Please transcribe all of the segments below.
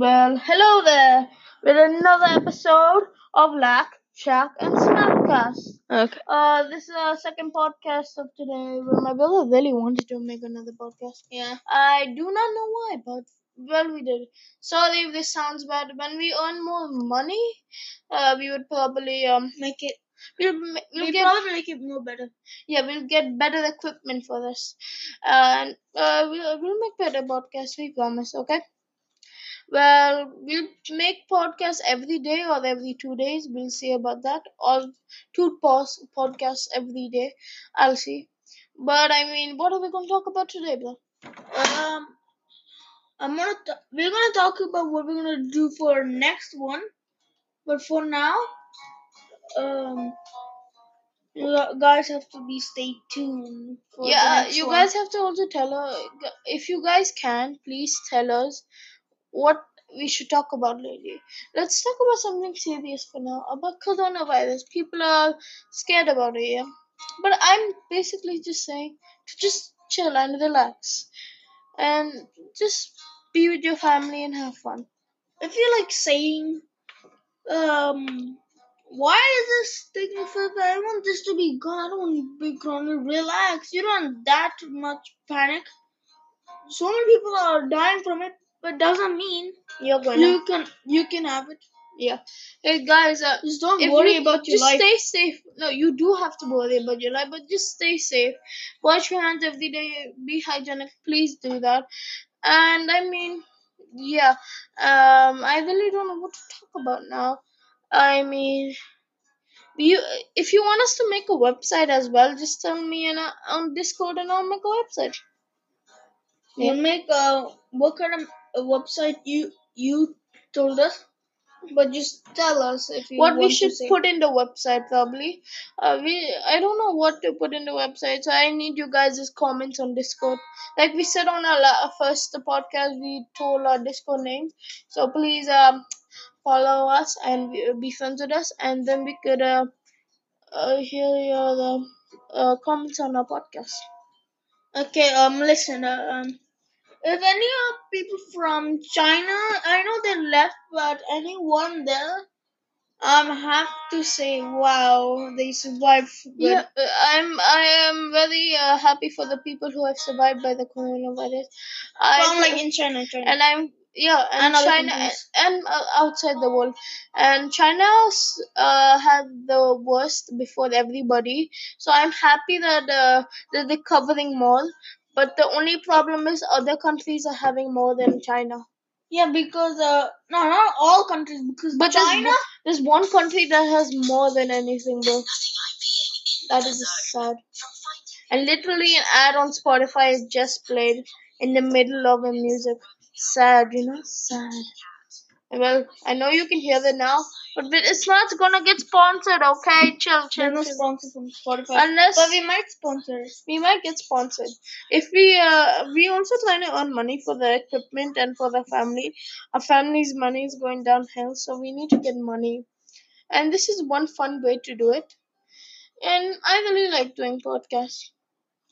Well, hello there with another episode of Lack, Shack, and Snapcast. Okay. Uh, this is our second podcast of today where my brother really wanted to make another podcast. Yeah. I do not know why, but well, we did. Sorry if this sounds bad. When we earn more money, uh, we would probably um Make it. we'll, we'll We get probably make it more better. yeah we'll get better equipment for this, and uh we'll we'll make better podcasts. We promise. Okay. Well, we'll make podcasts every day or every two days. We'll see about that. Or two pos- podcasts every day. I'll see. But I mean, what are we going to talk about today, bro? Um, I'm gonna. T- we're gonna talk about what we're gonna do for next one, but for now, um, you guys have to be stay tuned. Yeah, you one. guys have to also tell us if you guys can. Please tell us what we should talk about lately. Let's talk about something serious for now about coronavirus. People are scared about it, yeah. But I'm basically just saying to just chill and relax, and just be with your family and have fun. I feel like saying, um, why is this taking forever? I want this to be gone. I don't want to be gone. Relax. You don't want that much panic. So many people are dying from it, but doesn't mean You're gonna, you can you can have it. yeah. Hey guys, uh, Just don't worry you- about your just life. stay safe. No, you do have to worry about your life, but just stay safe. Wash your hands every day. Be hygienic. Please do that. And I mean, yeah. Um, I really don't know what to talk about now. I mean, you if you want us to make a website as well, just tell me in a, on Discord and I'll make a website. You make a what kind of a website you you told us, but just tell us if you what we should put in the website probably. Uh, we i don't know what to put in the website so i need you guys' comments on discord. Like we said on our first podcast we told our discord names. So please um follow us and be- be friends with us and then we could uh, uh hear your uh, uh, comments on our podcast. Okay, um, listen, uh, um, if any of people from China, I know they left, but anyone there, um, have to say, wow, they survived. Yeah uh, i'm i am very uh, happy for the people who have survived by the coronavirus I From like in China, China. and I'm yeah, and, And China countries. and uh, outside the world, and China uh, had the worst before everybody. So I'm happy that uh, that they're covering more. But the only problem is other countries are having more than China. yeah, because uh, no, not all countries, because But China. one- there's one country that has more than anything, though. That is sad. And literally, an ad on Spotify is just played in the middle of a music. Sad, you know, sad. Well, I know you can hear that now, but it's not gonna get sponsored, okay? Chill, chill, There's no chill. sponsor from Spotify, Unless but we might sponsor we might get sponsored. If we uh we also trying to earn money for the equipment and for the family. Our family's money is going downhill, so we need to get money. And this is one fun way to do it. And I really like doing podcasts.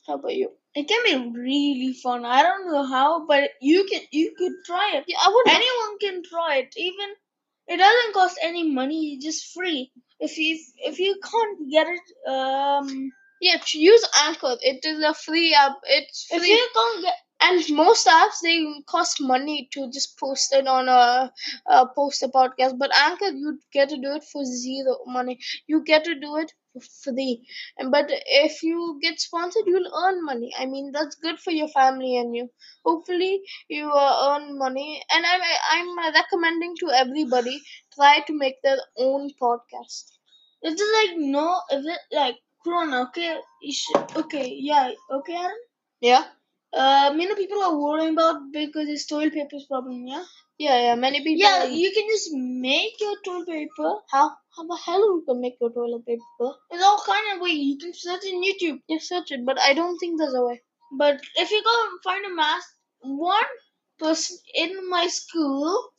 How about you? It can be really fun. I don't know how, but you can you could try it. Yeah, I would Anyone can try it. Even it doesn't cost any money. It's just free. If you if you can't get it, um, yeah, use Anchor. It is a free app. It's if free. you can't get and most apps they cost money to just post it on a, a post a podcast but anchor you get to do it for zero money you get to do it free and but if you get sponsored you'll earn money i mean that's good for your family and you hopefully you uh, earn money and i'm i'm recommending to everybody try to make their own podcast Is it like no? Is it like Corona? Okay, okay, yeah, okay, Aaron. yeah Uh, many people are worrying about because it's toilet paper's problem. Yeah. yeah yeah many people Yeah, you can just make your toilet paper. how how the hell you can make your toilet paper There's all kind of way you can search in YouTube. You search it, but I don't think there's a way. But if you go and find a mask, one person in my school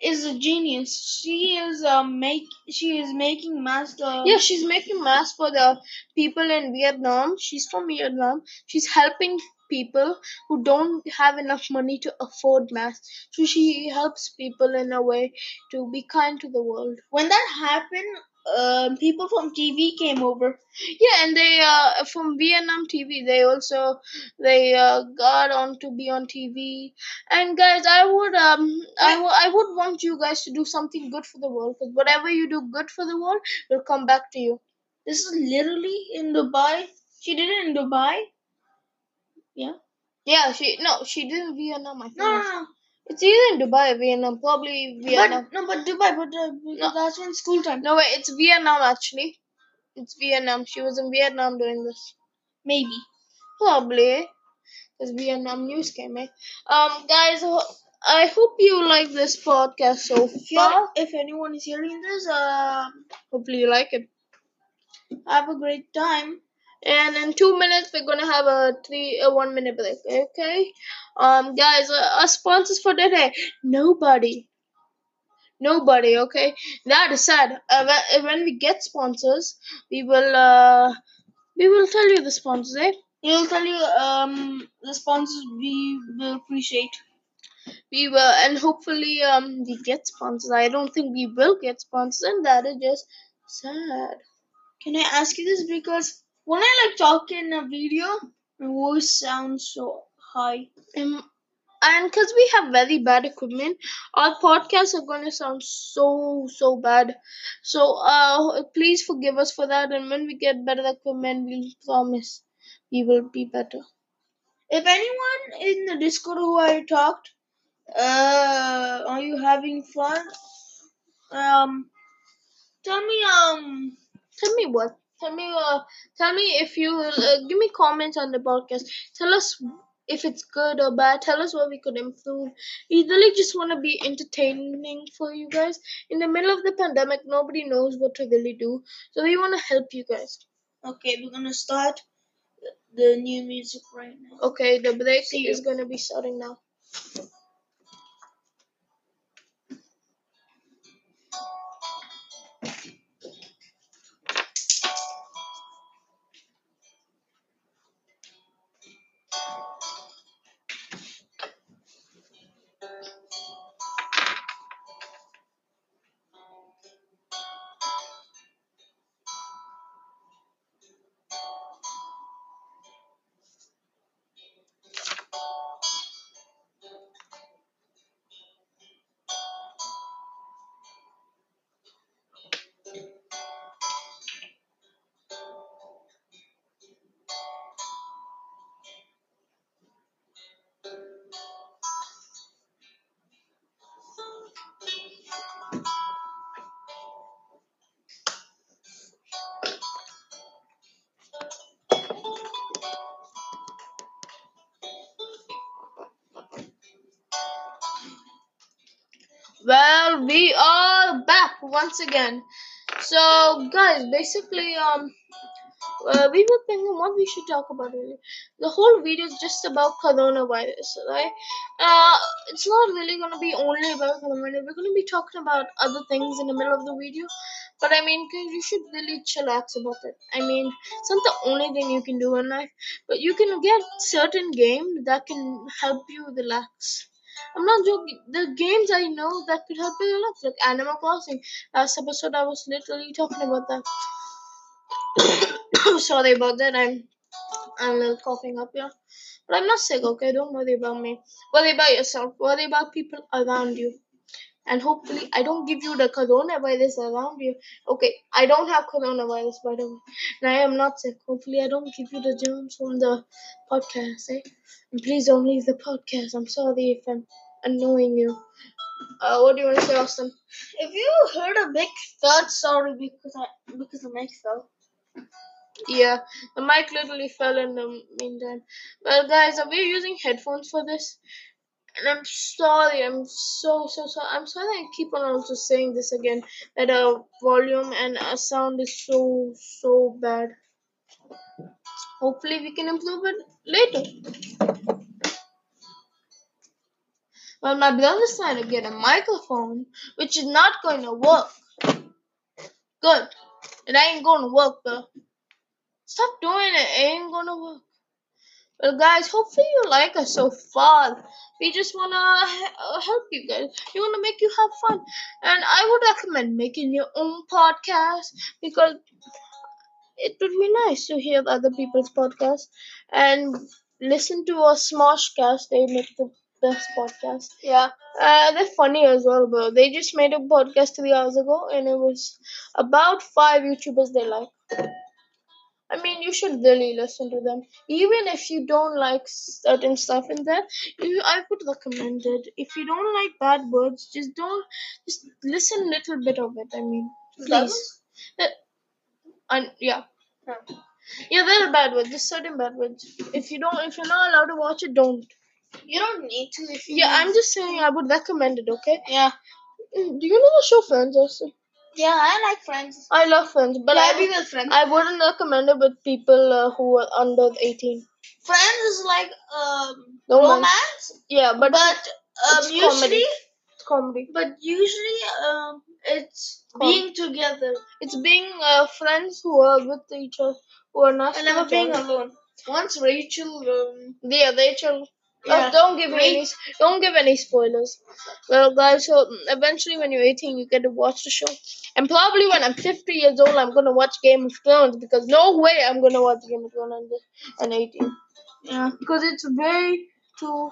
is a genius. She is um make she is making masks. Uh, Yeah, she's making masks for the people in Vietnam. She's from Vietnam. She's helping people who don't have enough money to afford masks. So she helps people in a way to be kind to the world. When that happened, um, people from TV came over. Yeah, and they uh from Vietnam TV they also they uh, got on to be on TV. And guys, I would um I I would want you guys to do something good for the world because whatever you do good for the world will come back to you. This is literally in Dubai. She did it in Dubai. Yeah. Yeah, she no she did in Vietnam. I think. No, no, no. It's either in Dubai or Vietnam, probably Vietnam. But no, but Dubai, but uh, because that's when school time. No, wait, it's Vietnam actually. It's Vietnam. She was in Vietnam doing this. Maybe. Probably. Because Vietnam news came, eh? Um, guys, I hope you like this podcast so far. if anyone is hearing this, uh, Hopefully you like it. have a great time. And in two minutes, we're gonna have a three, a one minute break. Okay, um, guys, uh, our sponsors for today, nobody, nobody. Okay, that is sad. Uh, when, when we get sponsors, we will, uh, we will tell you the sponsors. Eh? We'll tell you um the sponsors we will appreciate. We will, and hopefully, um, we get sponsors. I don't think we will get sponsors, and that is just sad. Can I ask you this because when I like talk in a video, my voice sounds so high. Um, and because we have very bad equipment, our podcasts are going to sound so so bad. So uh, please forgive us for that. And when we get better equipment, we'll promise we will be better. If anyone in the Discord who I talked, uh, are you having fun? Um, tell me um Tell me what. Tell me. Uh, tell me if you uh, give me comments on the podcast. Tell us if it's good or bad. Tell us what we could improve. We really just want to be entertaining for you guys. In the middle of the pandemic, nobody knows what to really do, so we want to help you guys. Okay, we're gonna start the new music right now. Okay, the break See you. is gonna be starting now. Well, we are back once again. So, guys, basically, um, uh, we were thinking what we should talk about really. The whole video is just about coronavirus, right? Uh, it's not really gonna be only about coronavirus. We're gonna be talking about other things in the middle of the video. But I mean, you should really chillax about it. I mean, it's not the only thing you can do in life, but you can get certain games that can help you relax. I'm not joking. The games I know that could help you relax, like Animal Crossing. Last episode, I was literally talking about that. I'm sorry about that. I'm I'm a little coughing up here, but I'm not sick. Okay, don't worry about me. Worry about yourself. Worry about people around you. And hopefully, I don't give you the coronavirus around you. Okay, I don't have coronavirus, by the way. And I am not sick. Hopefully, I don't give you the germs from the podcast, eh? And please don't leave the podcast. I'm sorry if I'm annoying you. Uh, what do you want to say, Austin? If you heard a big thud, sorry because I because the mic fell. Yeah, the mic literally fell in the meantime. Well, guys, are we using headphones for this? And I'm sorry, I'm so so sorry. I'm sorry I keep on also saying this again that our volume and our sound is so so bad. Hopefully, we can improve it later. Well, my brother's trying to get a microphone, which is not going to work. Good. It ain't going to work, though. Stop doing it. It ain't gonna work. Well, guys, hopefully you like us so far. We just wanna he- help you guys. We wanna make you have fun, and I would recommend making your own podcast because it would be nice to hear other people's podcasts and listen to a Smoshcast. They make the best podcast. Yeah. Uh, they're funny as well, bro. They just made a podcast three hours ago, and it was about five YouTubers they like. I mean, you should really listen to them, even if you don't like certain stuff in there. You, I would recommend it. If you don't like bad words, just don't. Just listen a little bit of it. I mean, please. And yeah, yeah, there are bad words. There's certain bad words. If you don't, if you're not allowed to watch it, don't. You don't need to if you. Yeah, I'm just saying I would recommend it. Okay. Yeah. Do you know the show Friends also? Yeah, I like friends. I love Friends, but I be with friends. I wouldn't recommend it with people uh, who are under 18. friends is like um Romance. romance, Yeah, but but um It's usually, comedy. it's comedy. but usually um it's Com- being together It's being uh, friends who are with each other, who are not. and never each being other. alone. Once Rachel, um, Yeah, chill. Yeah. Oh, don't give me any. Don't give any spoilers. Well, guys, so mm, eventually when you're 18, you get to watch the show. And probably when I'm 50 years old, I'm gonna watch Game of Thrones because no way I'm gonna watch Game of Thrones under an 18 yeah, because it's way too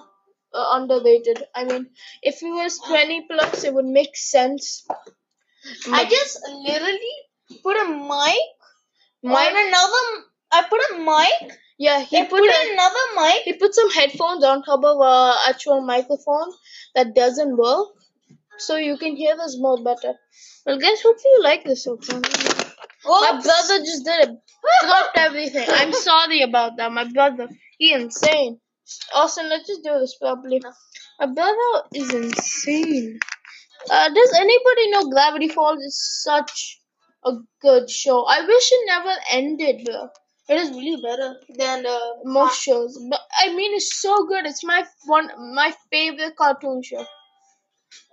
uh, underrated. I mean, if it was 20 plus, it would make sense. I just literally put a mic Mic- on another. I put a mic. Yeah, he put, put a, another mic. he put some headphones on top of a actual microphone that doesn't work, so you can hear this more better. Well, guys, hope you like this so far. My brother just did it. Dropped everything. I'm sorry about that. My brother, he insane. Austin, let's just do this properly. My brother is insane. Uh, does anybody know Gravity Falls is such a good show? I wish it never ended, bro. It is really better than uh, Most shows, but I mean, it's so good. It's my one, my favorite cartoon show.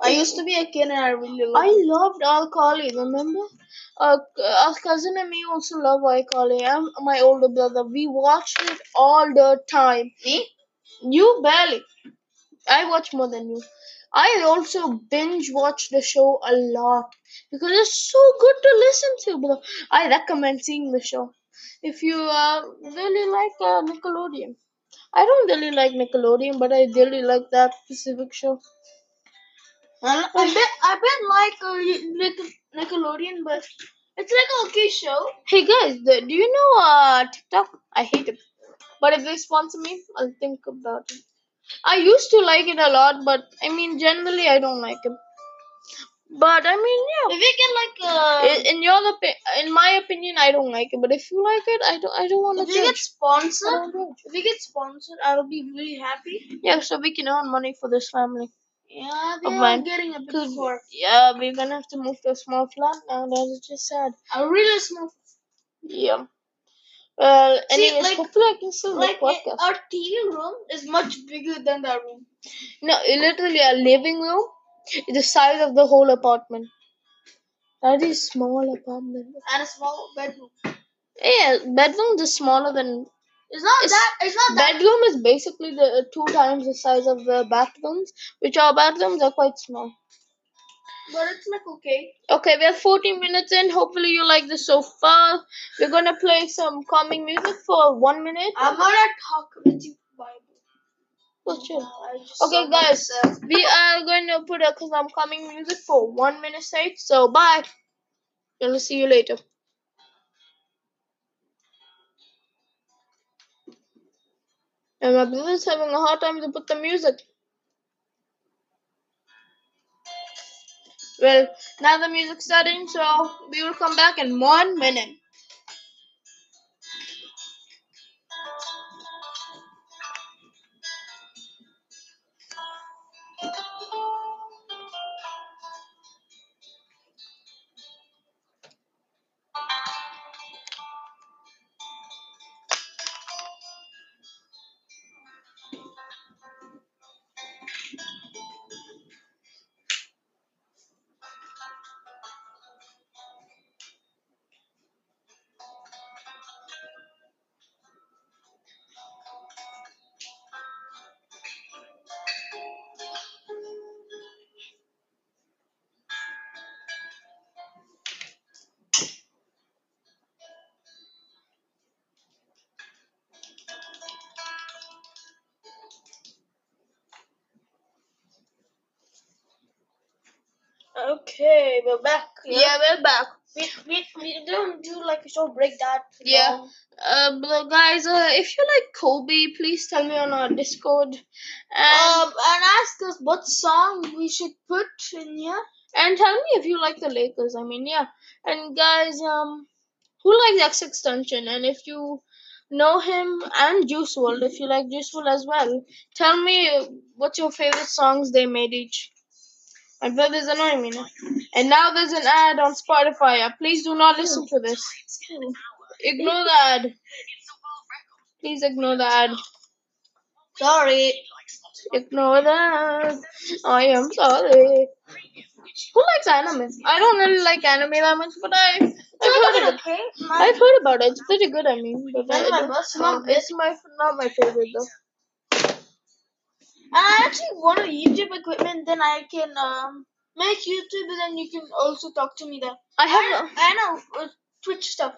I used to be a kid and I really loved. I loved iCarly, remember? Uh, our cousin and me also love iCarly. I'm my older brother. We watched it all the time. Me? You barely. I watch more than you. I also binge watch the show a lot because it's so good to listen to, bro. I recommend seeing the show if you uh, really like uh, Nickelodeon. I don't really like Nickelodeon, but I really like that specific show. I, I bet I bet like uh, Nic- Nickelodeon, but it's like a okay show. Hey guys, do you know uh, TikTok? I hate it. But if they sponsor me, I'll think about it. I used to like it a lot, but I mean, generally, I don't like it. But I mean, yeah. If we get like uh, In, in your in my opinion, I don't like it. But if you like it, I don't. I don't want if to we get sponsored, if we get sponsored, I'll be really happy. Yeah, so we can earn money for this family. Yeah, they are getting a bit poor. yeah, we're gonna have to move to a small flat now. That's just sad. A really small, Yeah. Well, See, anyways, like- hopefully I can still like podcast. our TV room is much bigger than that room. No, literally a living room is the size of the whole apartment. That is small apartment. and a small bedroom. Yeah, bedroom is smaller than It's not It's- that. It's not that. bedroom is basically the uh, two times the size of the bathrooms, which our bathrooms are quite small. But it's like okay. Okay, we are 14 minutes in. Hopefully you like this so far. We're gonna play some calming music for one minute. I'm gonna talk with you Bible. Chill. Okay, guys, we are going to put I'm coming music for one minute straight. So bye. We'll see you later. And my brother's having a hard time to put the music. Well, now the music's starting, so we will come back in one minute. Okay, we're back. Yeah, we're back. We, we, we don't do like a short break that Yeah. long. Uh, but guys, uh, if you like Kobe, please tell me on our Discord. And Um, and ask us what song we should put in here. and tell me if you like the Lakers. I mean, yeah. And guys, um, who likes XXXTentacion? And if you know him and Juice WRLD, if you like Juice WRLD as well, tell me what's your favorite songs they made each. My brother's annoying me now. And now there's an ad on Spotify. Please do not listen to this. Ignore the ad. Please ignore the ad. Sorry. Ignore that. I am sorry. Who likes anime? I don't really like anime that much, but I I've heard of it. I've heard about it. It's pretty good. I mean, but I my don't- best um, one. it's my not my favorite though. I actually want a YouTube equipment, then I can um make YouTube, and then you can also talk to me there. I have I know uh, Twitch stuff.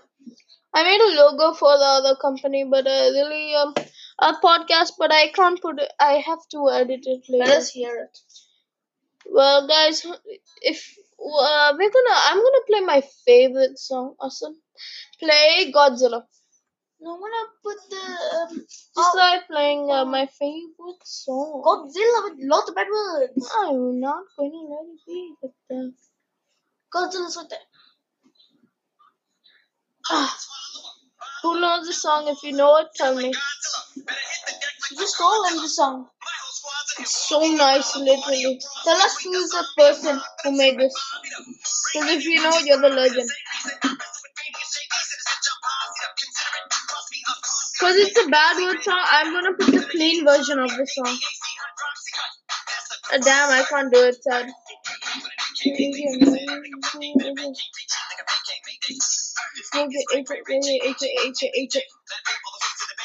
I made a logo for the other company, but uh, really um a podcast, but I can't put it. I have to edit it later. Let us hear it. Well, guys, if uh, we're gonna, I'm gonna play my favorite song. Awesome. Play Godzilla. No, I'm gonna put the um, Just oh, try playing uh, my favorite song. Godzilla with lots of bad words. I'm not gonna let it be. But, uh, Godzilla's with. Ah, who knows the song? If you know it, tell me. just told him the song. It's so nice, literally. Tell us who's the Person who made this. Because if you know, you're the legend. Because it's a bad word song, I'm gonna put the clean version of the song. Uh, damn, I can't do it, sad.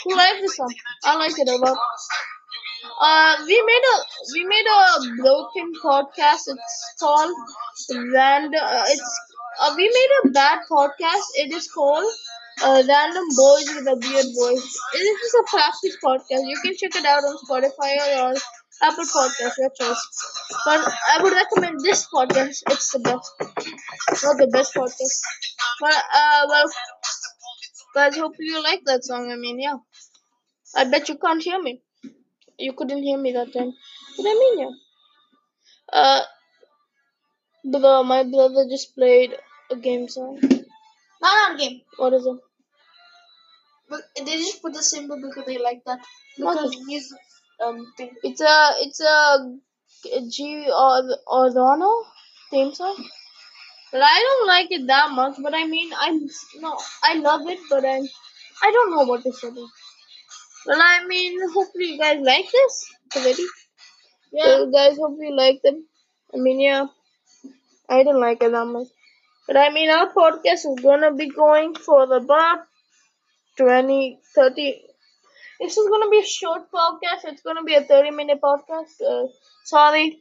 Who likes this song? I like it a lot. Uh, we made a we made a broken podcast. It's called random. Uh, it's uh, we made a bad podcast. It is called uh, Random Boys with a Weird Voice. is a practice podcast. You can check it out on Spotify or Apple Podcast, your choice. But I would recommend this podcast. It's the best. Not the best podcast. But uh, well, guys, hope you like that song. I mean, yeah. I bet you can't hear me. You couldn't hear me that time. But I mean, yeah. Uh, brother, my brother just played a game song. Not on game. What is it? But they just put the symbol because they like that. Because he's um thing. It's a it's a G or Orano theme song. But I don't like it that much. But I mean, I'm no, I love it, but I'm I don't know what to say. Well, I mean, hopefully you guys like this already. Yeah. So guys, hope you like them. I mean, yeah, I didn't like it that much. But I mean, our podcast is gonna be going for about 20, 30. This is gonna be a short podcast. It's gonna be a 30 minute podcast. Uh, sorry.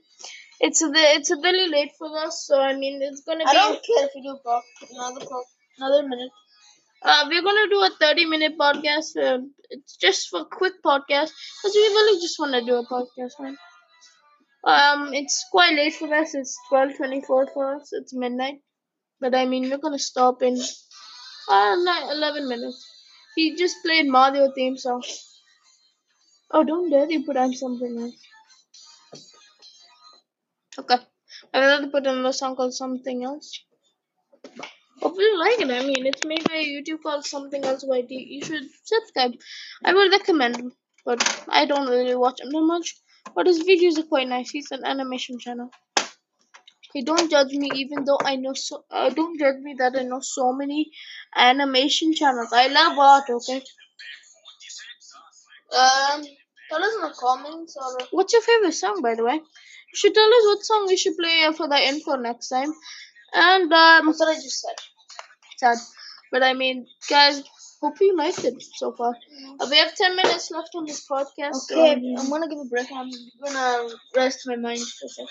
It's the it's a really late for us, so I mean it's gonna I be. don't care if you do pop another pop another minute. Uh, we're gonna do a 30 minute podcast. Uh, it's just for quick podcast because we really just want to do a podcast, man. Um, it's quite late for us. It's 12:24 for us. It's midnight, but I mean we're gonna stop in uh 11 minutes. He just played Mario theme song. Oh, don't dare you put on something else. Okay, I'd rather put another song called something else. Hopefully you like it. I mean, it's made by YouTube called Something Else YT. You should subscribe. I would recommend but I don't really watch them that much. But his videos are quite nice. He's an animation channel. Okay, don't judge me, even though I know so. Uh, don't judge me that I know so many animation channels. I love art. Okay. Um, tell us in the comments or What's your favorite song, by the way? You should tell us what song we should play for the info next time. And um, that's what I just said. sad. But I mean, guys, hope you liked it so far. Uh, we have 10 minutes left on this podcast. Okay, um, I'm gonna give a break. I'm gonna rest my mind for a sec.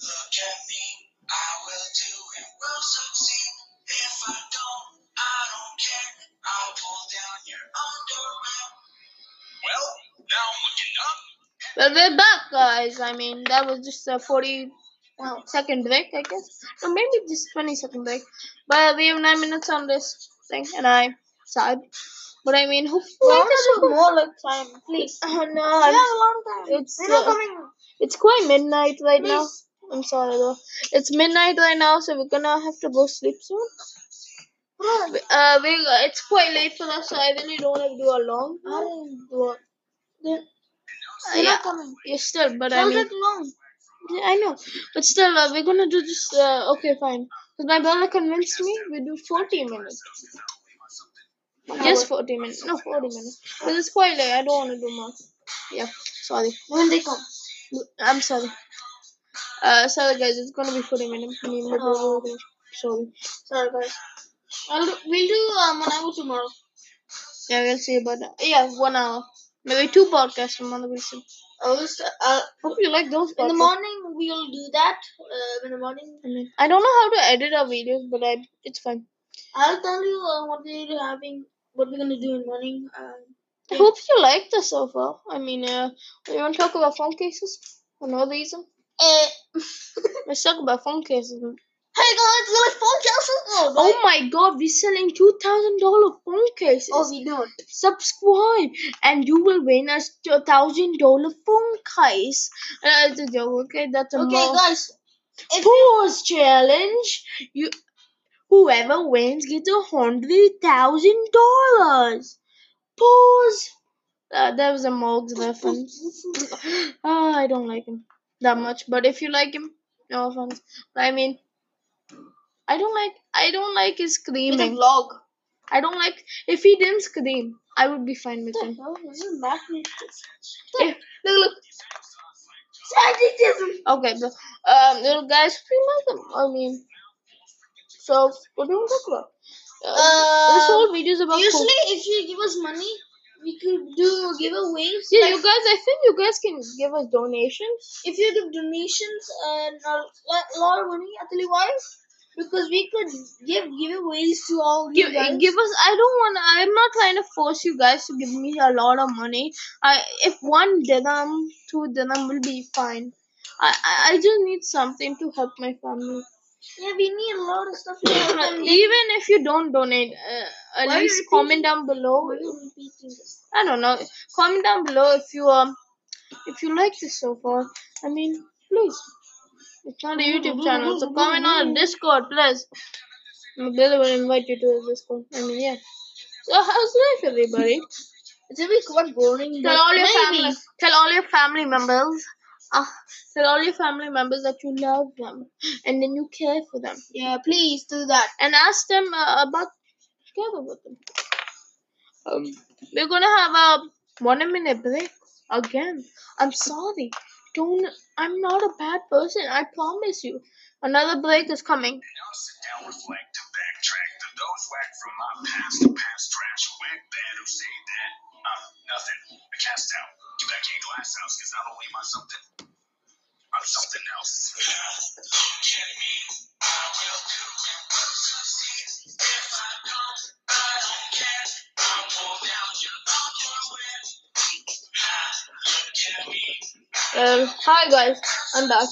Look at me, I will do it, will succeed. If I don't, I don't care. I'll pull down your underwear. Well, now I'm looking up. Well, we're back, guys. I mean, that was just a 40 well, second break, I guess. Or maybe just 20 second break. But we have 9 minutes on this thing, and I'm sad. But I mean, hopefully, Well, this I will want more like time, please. Oh, no, We I'm- a lot of time. It's, We're not uh, coming. it's quite midnight right now. I'm sorry though. It's midnight right now, so we're gonna have to go sleep soon. Uh, we it's quite late for us, so I really don't want to do a long. I didn't- What? They're Uh, yeah, coming. yeah, still, but I mean, like long. yeah, I know, but still, uh, we're gonna do just uh, okay, fine. Cause my brother convinced me we do forty minutes. Just forty minutes, no forty minutes. Cause it's quite late. I don't want to do more. Yeah, sorry. When they come. I'm sorry. Uh, sorry guys, it's gonna be forty minutes. Me and my brother will Sorry. Sorry, guys. I'll do, we'll do um, an hour tomorrow. Yeah, we'll see about that. Yeah, one hour. Maybe two podcasts from other reason. I was, uh, Hope you like those podcasts. in the morning, we'll do that. Uh, in the morning, I mean, I don't know how to edit our videos, but I it's fine. I'll tell you uh, what we're having, what we're gonna do in the morning. Um, I hope you like this so far. I mean, uh, you want to talk about phone cases for no reason? Eh, Let's talk about phone cases. hey guys, you like phone cases? Oh, Oh my god, we're selling two thousand dollar phone cases. oh, we don't. Subscribe and you will win a thousand dollar phone case. Uh, it's a joke, okay? That's a Okay, guys. Pause challenge. You whoever wins gets a hundred thousand dollars. Pause. Uh, that was a Mogs reference. oh, I don't like him that much. But if you like him, no offense. But I mean, I don't like. I don't like his it's a screaming. vlog. I don't like. If he didn't scream, I would be fine with him. This. If, look, look. Magnetism. Okay, so, um, little guys, like him. I mean, so what do you want to talk about? Uh, this Uh, whole video is about. Usually, food. if you give us money, we could do giveaways. Yeah, like- you guys. I think you guys can give us donations. if you give donations and a lot- of money, you why. Because we could give giveaways to all Give, you guys. give us. I don't want. I'm not trying to force you guys to give me a lot of money. I if one dirham, two dirham will be fine. I I just need something to help my family. Yeah, we need a lot of stuff. To help them. Even if you don't donate, uh, at Why least comment down below. Why are you repeating this? I don't know. Comment down below if you um if you like this so far. I mean, please. It's not a YouTube channel, so comment on Discord, please. My brother will invite you to Discord. I mean, yeah. So how's life, everybody? It's a bit quite boring. Tell all your maybe. family. Tell all your family members. Uh, tell all your family members that you love them and then you care for them Yeah, please do that. and ask them uh, about care about them. Um, we're gonna have a one minute break again. I'm sorry. Don't. I'm not a bad person. I promise you. Another break is coming. Now sit down, reflect, to backtrack. The those whack from my past to past trash. Whack bad who say that? Uh, nothing. I cast out. Get back in glass house, cause not only am I something, I'm something else. Look at me. I will do it. Will succeed. If I don't, I don't care. I'll pull down your underwear. Look at me. Well, hi guys. I'm back.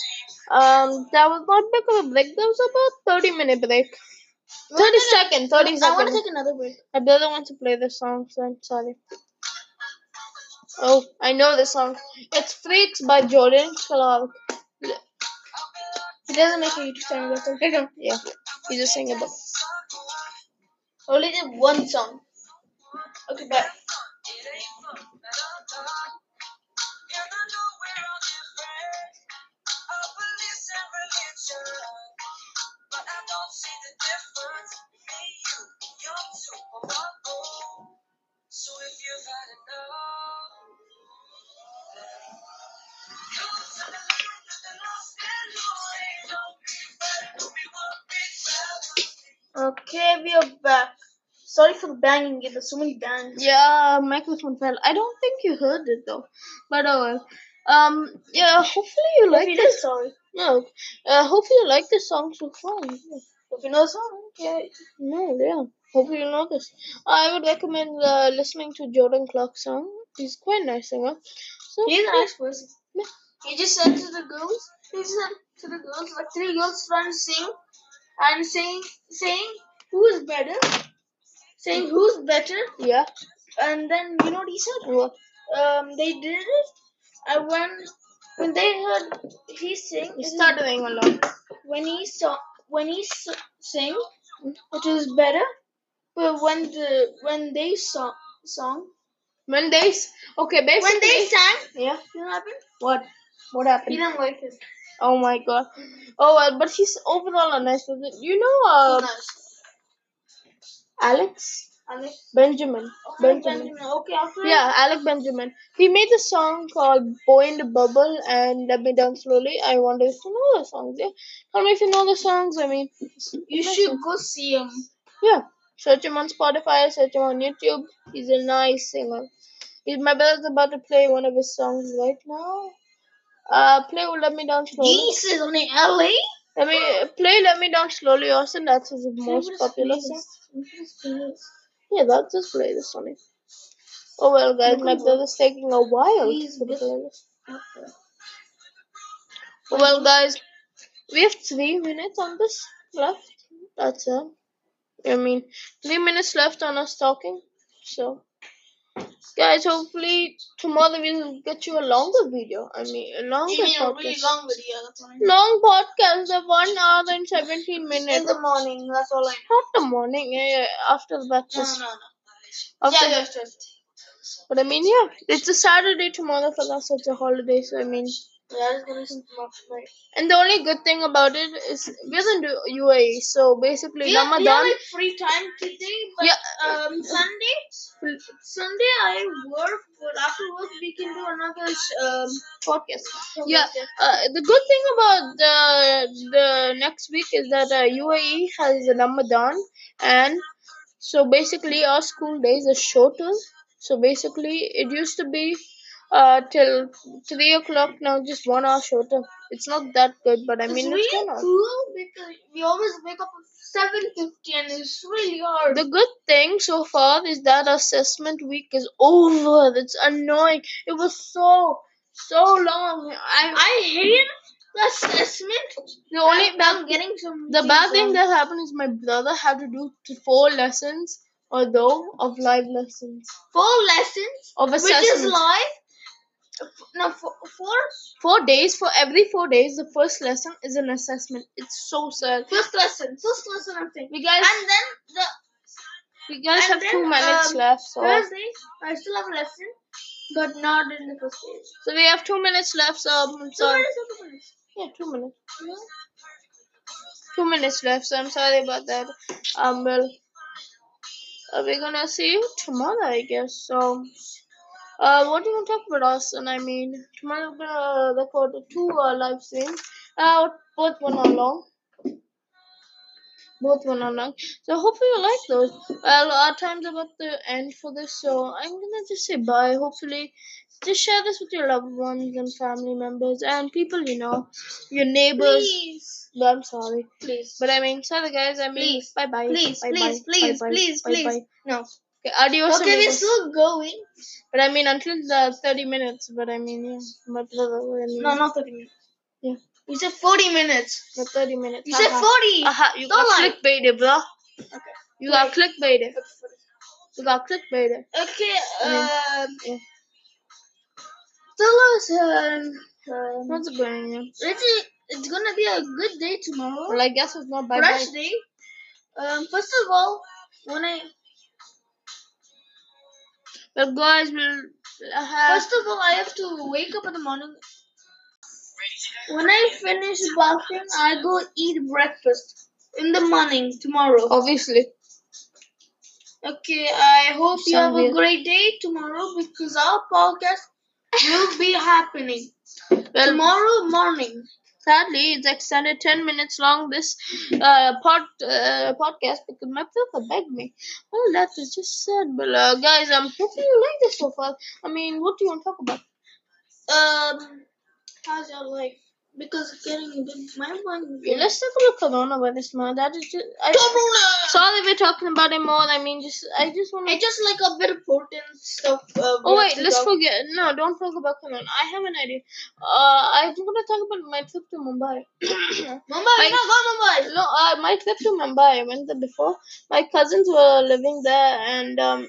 Um, that was not big of a break. That was about 30 minute break. 30 seconds. 30 seconds. I want to take another break. My brother wants to play this song, so I'm sorry. Oh, I know this song. It's Freaks by Jordan Clarke. He doesn't make a YouTube channel, that's okay. Yeah, he's just singing about. Only did one song. Okay, bye. Okay, we are back. Sorry for the banging. There's so many bangs. Yeah, microphone fell. I don't think you heard it though. But oh well. Um, yeah, hopefully you like you this. did, sorry. No, uh, hopefully you like this song so far. If you know the song, yeah. No, yeah. Hopefully you know this. I would recommend uh, listening to Jordan Clarke's song. He's quite a nice singer. So He's a nice person. He just said to the girls, he said to the girls, like three girls trying to sing and saying, saying who's better, saying who's better, yeah. and then you know what he said? What? Um, they did it, and when when they heard he sing, He's stuttering a lot. when he saw when he s- sing, it was better. But when the when they saw song, When they okay, basically when they sang, yeah. you know what happened? What? What happened? He didn't like it. Oh my god. Oh well, but he's overall a nice person. You know, uh, Nice. Alex Alex. Benjamin. Benjamin. Benjamin. Okay, after Yeah, Alec Benjamin. He made a song called Boy in the Bubble and Let Me Down Slowly. I wonder if you know the songs, yeah? Tell me if you know the songs. I mean, you should go see him. yeah. Search him on Spotify, search him on YouTube. He's a nice singer. He's, my brother's about to play one of his songs right now. Uh, play Let Me Down Slowly. Jesus, on the LA. Let me play Let Me Down Slowly, Austin. That's his most popular song. Yeah, that's just play this on it. Oh well, guys, my brother's taking a while to just- play this. Oh, well, guys, we have three minutes on this left. That's it. I mean, three minutes left on us talking. So, guys, hopefully tomorrow we'll get you a longer video. I mean, a longer You mean a podcast. really long video? That's what I mean. Long podcast of one hour and seventeen minutes. In the morning. That's all I Not the morning. Yeah, yeah, after the breakfast. No, no, no. After Yeah, the- yes. But I mean, yeah, it's a Saturday tomorrow for us. It's a holiday, so I mean, Yeah, it's gonna be and the only good thing about it is we're in the UAE, so basically Yeah, we have like free time today, but Yeah. um, Sunday, Sunday I work, but after work we can do another um podcast. Yeah, uh, the good thing about the the next week is that uh, UAE has Ramadan, and so basically our school days are shorter. So basically, it used to be uh till three o'clock. Now just one hour shorter. It's not that good, but I It's mean it's really cool because we always wake up at seven fifty, and it's really hard. The good thing so far is that assessment week is over. It's annoying. It was so so long. I I hate the assessment. the only I'm, bad I'm getting some. the bad thing that happened is my brother had to do four lessons, although of live lessons four lessons, of assessment, which is live. No, four, four Four days for every four days. The first lesson is an assessment. It's so sad. first lesson, first lesson I'm thinking. We guys, And then the we guys have then, two minutes um, left. So, Thursday, I still have a lesson, but not in the first day. so we have two minutes left. So, I'm So sorry. the minutes? Yeah, two minutes. Two minutes left, so I'm sorry about that. Um, well, uh, we're gonna see you tomorrow, I guess. So, uh, what do you want to talk about, Austin? I mean, tomorrow we're gonna record two uh, live streams. Uh, both one are long. Both one are long. So hopefully you like those. Well, our time's about to end for this, so I'm gonna just say bye. Hopefully, just share this with your loved ones and family members and people you know, your neighbors. Please, No, I'm sorry. please, But I mean, sorry guys. I mean, Please. bye bye. please, bye please, bye, please, bye please, please. No. Okay, adios. Okay, we're amigos. still going. But I mean, until the 30 minutes. But I mean, yeah. But I mean, No, not thirty minutes. Yeah. You said forty minutes. Not 30 minutes. You said Haha. forty. Aha, you Don't got lie. clickbaited, bro. Okay. You got clickbaited. You got clickbaited. Okay. I Um. Yeah. Tell us. Um. um What's going on? it's, it's gonna be a good day tomorrow. Well, I guess it's not bye Fresh bye. day. Um. First of all, when I Well, guys, we'll have. First of all, I have to wake up in the morning. When I finish bathing, I go eat breakfast in the morning tomorrow. Obviously. Okay, I hope you have a great day tomorrow because our podcast will be happening Well, tomorrow morning. Sadly, it's extended 10 minutes long this uh, pod, uh, podcast because my brother begged me. Well, that is just sad. But, uh, guys, I'm hoping you like this so far. I mean, what do you want to talk about? Um, how's your life? Because it's getting a bit mind blowing. Yeah, let's talk about coronavirus now. That is just. I, Corona. sorry, we're talking about it more. I mean, just I just want I just like a bit of important stuff. Uh, Oh wait, let's talk- forget. No, don't talk about corona. I have an idea. Uh, I want to talk about my trip to Mumbai. Mumbai, I- no, go Mumbai. No, uh, my trip to Mumbai. I went there before. My cousins were living there, and um,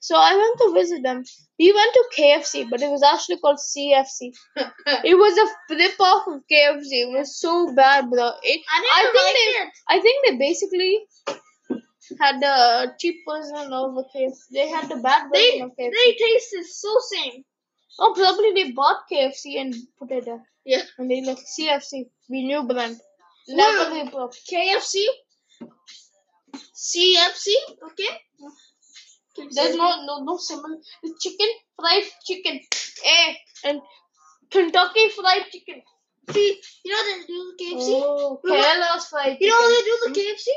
so I went to visit them. We went to KFC, but it was actually called CFC. It was a flip off of KFC. It was so bad, bro. It, I I think like they, it. I think they basically had the cheap version of KFC. They had the bad They version of KFC. they taste is so same. Oh, probably they bought KFC and put it there. Yeah. And they like CFC, we new brand. Never off. KFC, CFC, okay. There's no no no similar. The chicken fried chicken, eh, and Kentucky fried chicken. See, you know they do the KFC. Oh, Remember- Kerala's fried You know how they do the KFC?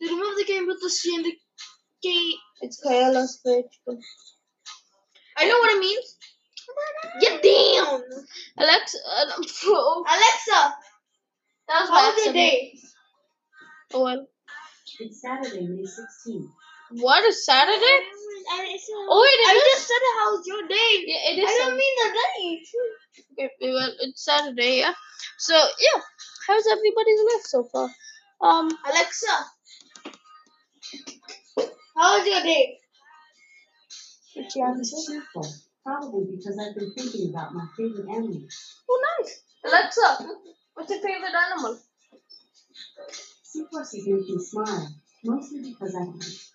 They remove the K with the C and the K. It's Kerala's fried chicken. I know what it means. Get down, Alexa, uh, oh, Alexa. that was How my was your day? Oh well. It's Saturday, May 16th. What is Saturday? I, I, Oh wait, I it is. just said how's your day. Yeah, it I don't Saturday. mean the day. Okay, well, it's Saturday, yeah. So yeah, how's everybody's life so far? Um, Alexa, how's your day? what's your It's answer? cheerful, probably because I've been thinking about my favorite animal. Oh, nice. Alexa, what's your favorite animal? Seahorses make me smile, mostly because I can't help it.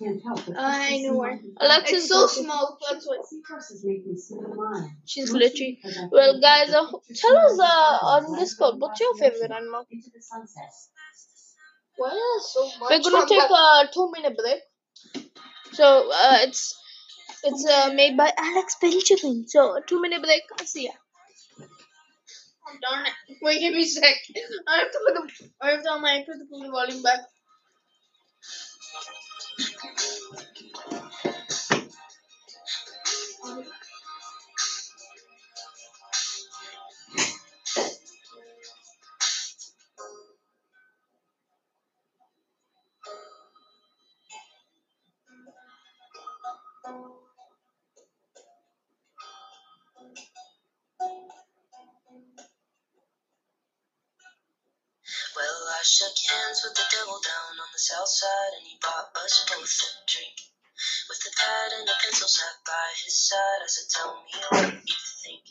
I know what- Alexa's It's so glitchy. small. That's why. Seahorses make me. She's mostly glitchy. Well, guys, uh, tell us uh, on Discord what's your favorite animal. Into the sunset. Why is so much? We're gonna take a two minute break. So uh, it's it's uh, made by Alec Benjamin. So a two minute break. I'll see ya. Oh, darn it. Wait, give me a sec. I have to put the. I have to on my ankle to put the volume back. Well, I shook hands with the devil down on the south side, and he bought us both a drink. With a pad and a pencil sat by his side, I said, Tell me what you think.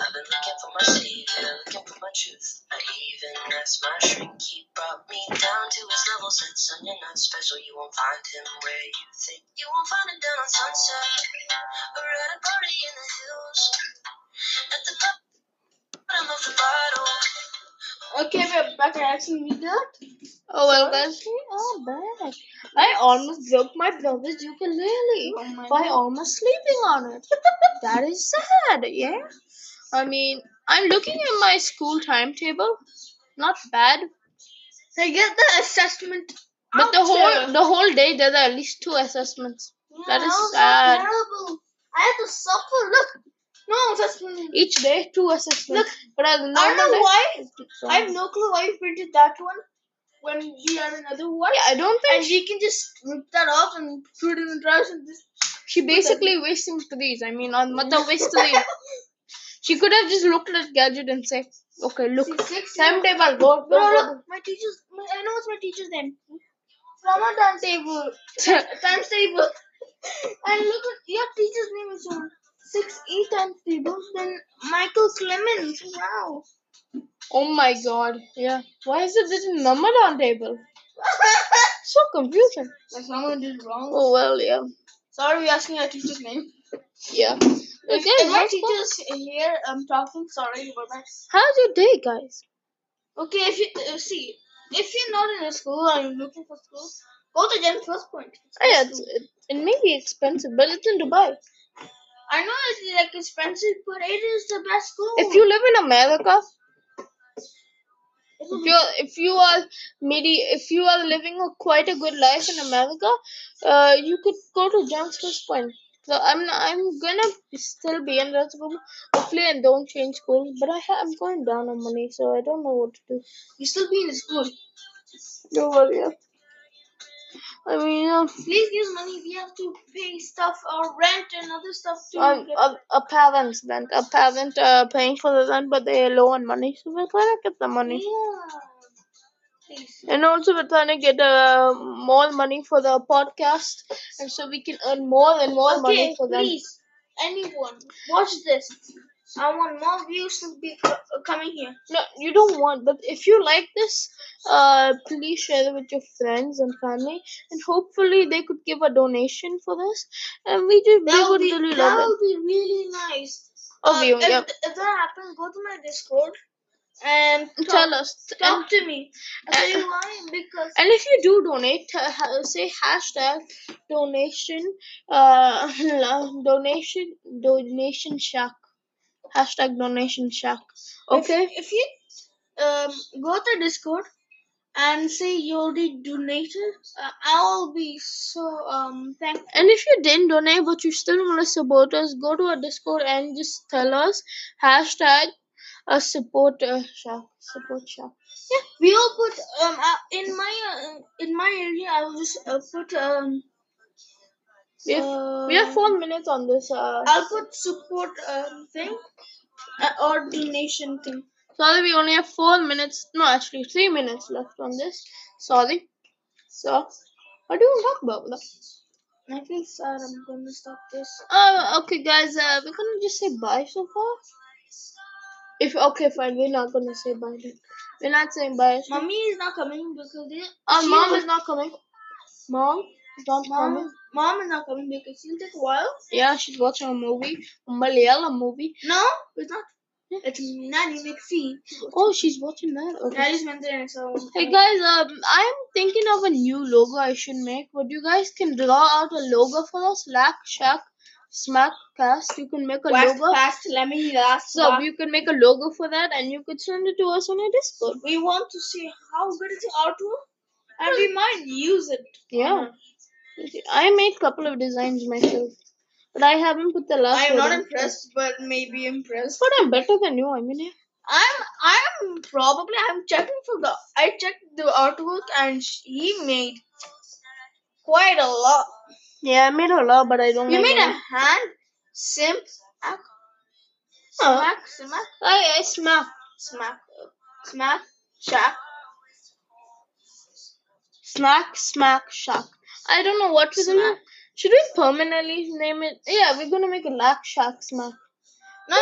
I've been looking for my savior, looking for my truth. I even asked my shrink, he brought me down to his level. Said, Son, you're not special, you won't find him where you think. You won't find him down on Sunset, or at a party in the hills. At the bottom of the bottle. Okay, back. I actually need that. Oh well, guys, we are back. I almost broke my brother's ukulele Oh by God. almost sleeping on it. that is sad. Yeah. I mean, I'm looking at my school timetable. Not bad, I get the assessment. but the whole there. the whole day there are at least two assessments. that Yeah, is so sad. terrible. I have to suffer. Look, no assessment. Each day two assessments. Look, but as I don't know day, why. I have no clue why you printed that one when we had another one. Yeah, I don't think And she can just rip that off and put it in the trash and just. she basically wasting trees. I mean, on mother waste tree. She could have just looked at gadget and said, "Okay, look, See, six. go, No, look, my teacher's. My, I know what's my teacher's name. Ramadan table. times table. and look at your teacher's name is on six E times table. Then Michael Clemens. Wow. Oh my god, yeah. Why is it this written Ramadan table? So confusing. like someone did wrong. Oh well, yeah, Sorry, we asking our teacher's name. yeah. If, Okay, if my teacher's here, I'm talking. Sorry about that. how's your day, guys? Okay, if you uh, see, if you're not in a school and you're looking for school, go to GEMS First Point. Oh, yeah, it's, it, it may be expensive, but it's in Dubai. I know it's like expensive, but it is the best school. If you live in America, if you if you are medi if you are living a quite a good life in America, uh, you could go to GEMS First Point. So I'm I'm gonna still be in that school. Hopefully, I don't change schools. But I ha- I'm going down on money, so I don't know what to do. You still be in school. Don't worry. I mean, uh, Please give us money. We have to pay stuff, our rent and other stuff too. um, a, a parent's rent, a parent uh, paying for the rent, but they're low on money, so we're trying to get the money. yeah. Please. And also, we're trying to get uh, more money for the podcast, and so we can earn more and more money for them. please, anyone, watch this. I want more views to be co- coming here. No, you don't want, but if you like this, uh, please share it with your friends and family, and hopefully they could give a donation for this, and we just we That would would be really love it. That would be really nice. Of Uh, you, if, yeah. if that happens, go to my Discord and talk, Tell us, and, to me. I'll tell and- you why. Because and if you do donate, uh, say hashtag donation, uh, donation donation shack, hashtag donation shack. Okay. If, if you um, go to Discord and say you already donated, uh, I'll be so um thankful. And if you didn't donate but you still want to support us, go to our Discord and just tell us hashtag a support uh, shack, support shack. Yeah, we all put um uh, in my uh, in my area. I'll just uh, put um. We have, uh, we have four minutes on this. Uh, I'll put support um thing uh, or donation thing. sorry, we only have four minutes. No, actually three minutes left on this. Sorry. So, what do you want to talk about? I feel sad. I'm gonna stop this. Uh, okay, guys. Uh, we're gonna just say bye so far. If okay, fine. We're not gonna say bye. Then. We're not saying bye. Mommy is not coming because they. Our mom will- is not coming. Mom coming. Mom, mom is not coming because she'll take a while. Yeah, she's watching a movie, a Malayalam movie. No, it's not. It's Nanny McPhee. Oh, she's watching that. Okay. Maintenance. So. Hey guys, um, I'm thinking of a new logo I should make. But you guys can draw out a logo for us. Lack Shack Smack Cast. You can make a Wax logo. past lemon last. So you can make a logo for that, and you could send it to us on our Discord. we want to see how good it's the artwork, and we might use it. Yeah, I made a couple of designs myself, but I haven't put the last. I am not impressed, but maybe impressed. But I'm better than you. I mean, eh? I'm I'm probably I'm checking for the I checked the artwork and he made quite a lot. yeah, I made a lot, but I don't. You made a hand simp smack Huh. smack smack I I smack. smack smack shack. Smack, smack, shack. I don't know what we're gonna. Should we permanently name it? Yeah, we're gonna make a lack shack smack. No.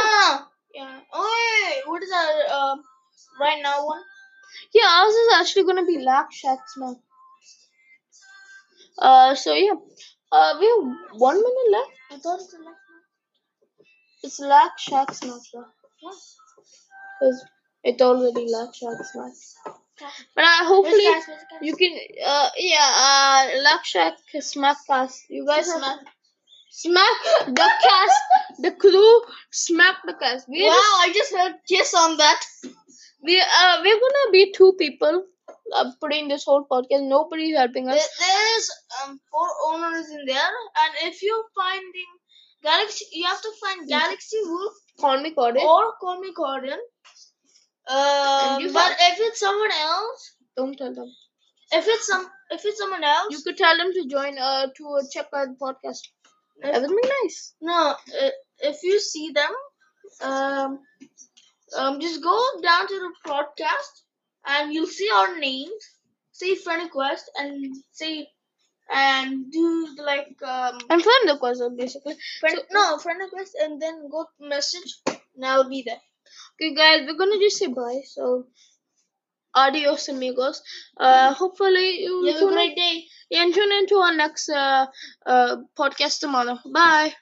Yeah. Oh wait, what is our um right now one? Yeah, ours is actually gonna be lack shack smack. Uh, so yeah, uh, we have one minute left. I thought it's next It's lack shack smack because it already lack shack smack. But uh, hopefully Where's the cast? Where's the cast? you can. Uh, yeah, uh, lack shack smack cast. You guys Smack. smack the cast. The crew smack the cast. We Wow, I just heard kiss on that. We uh we're gonna be two people uh, putting this whole podcast. Nobody's helping There, us. there's um four owners in there, and if you're finding Galaxy, you have to find Galaxy Wolf Call me Cordon. or Call Me Gordon. Um, but if it's someone else, Don't tell them. if it's some, if it's someone else, You could tell them to join uh to uh, check our podcast. if- That would be nice. no, if you see them, um, um, just go down to the podcast and you'll see our names. Say friend request and say and do like um I'm friend request basically. friend no friend request and then go message Now I'll be there. Okay, guys, we're gonna just say bye. So, adios, amigos. Uh, hopefully you have a great day. and tune into our next uh uh podcast tomorrow. Bye.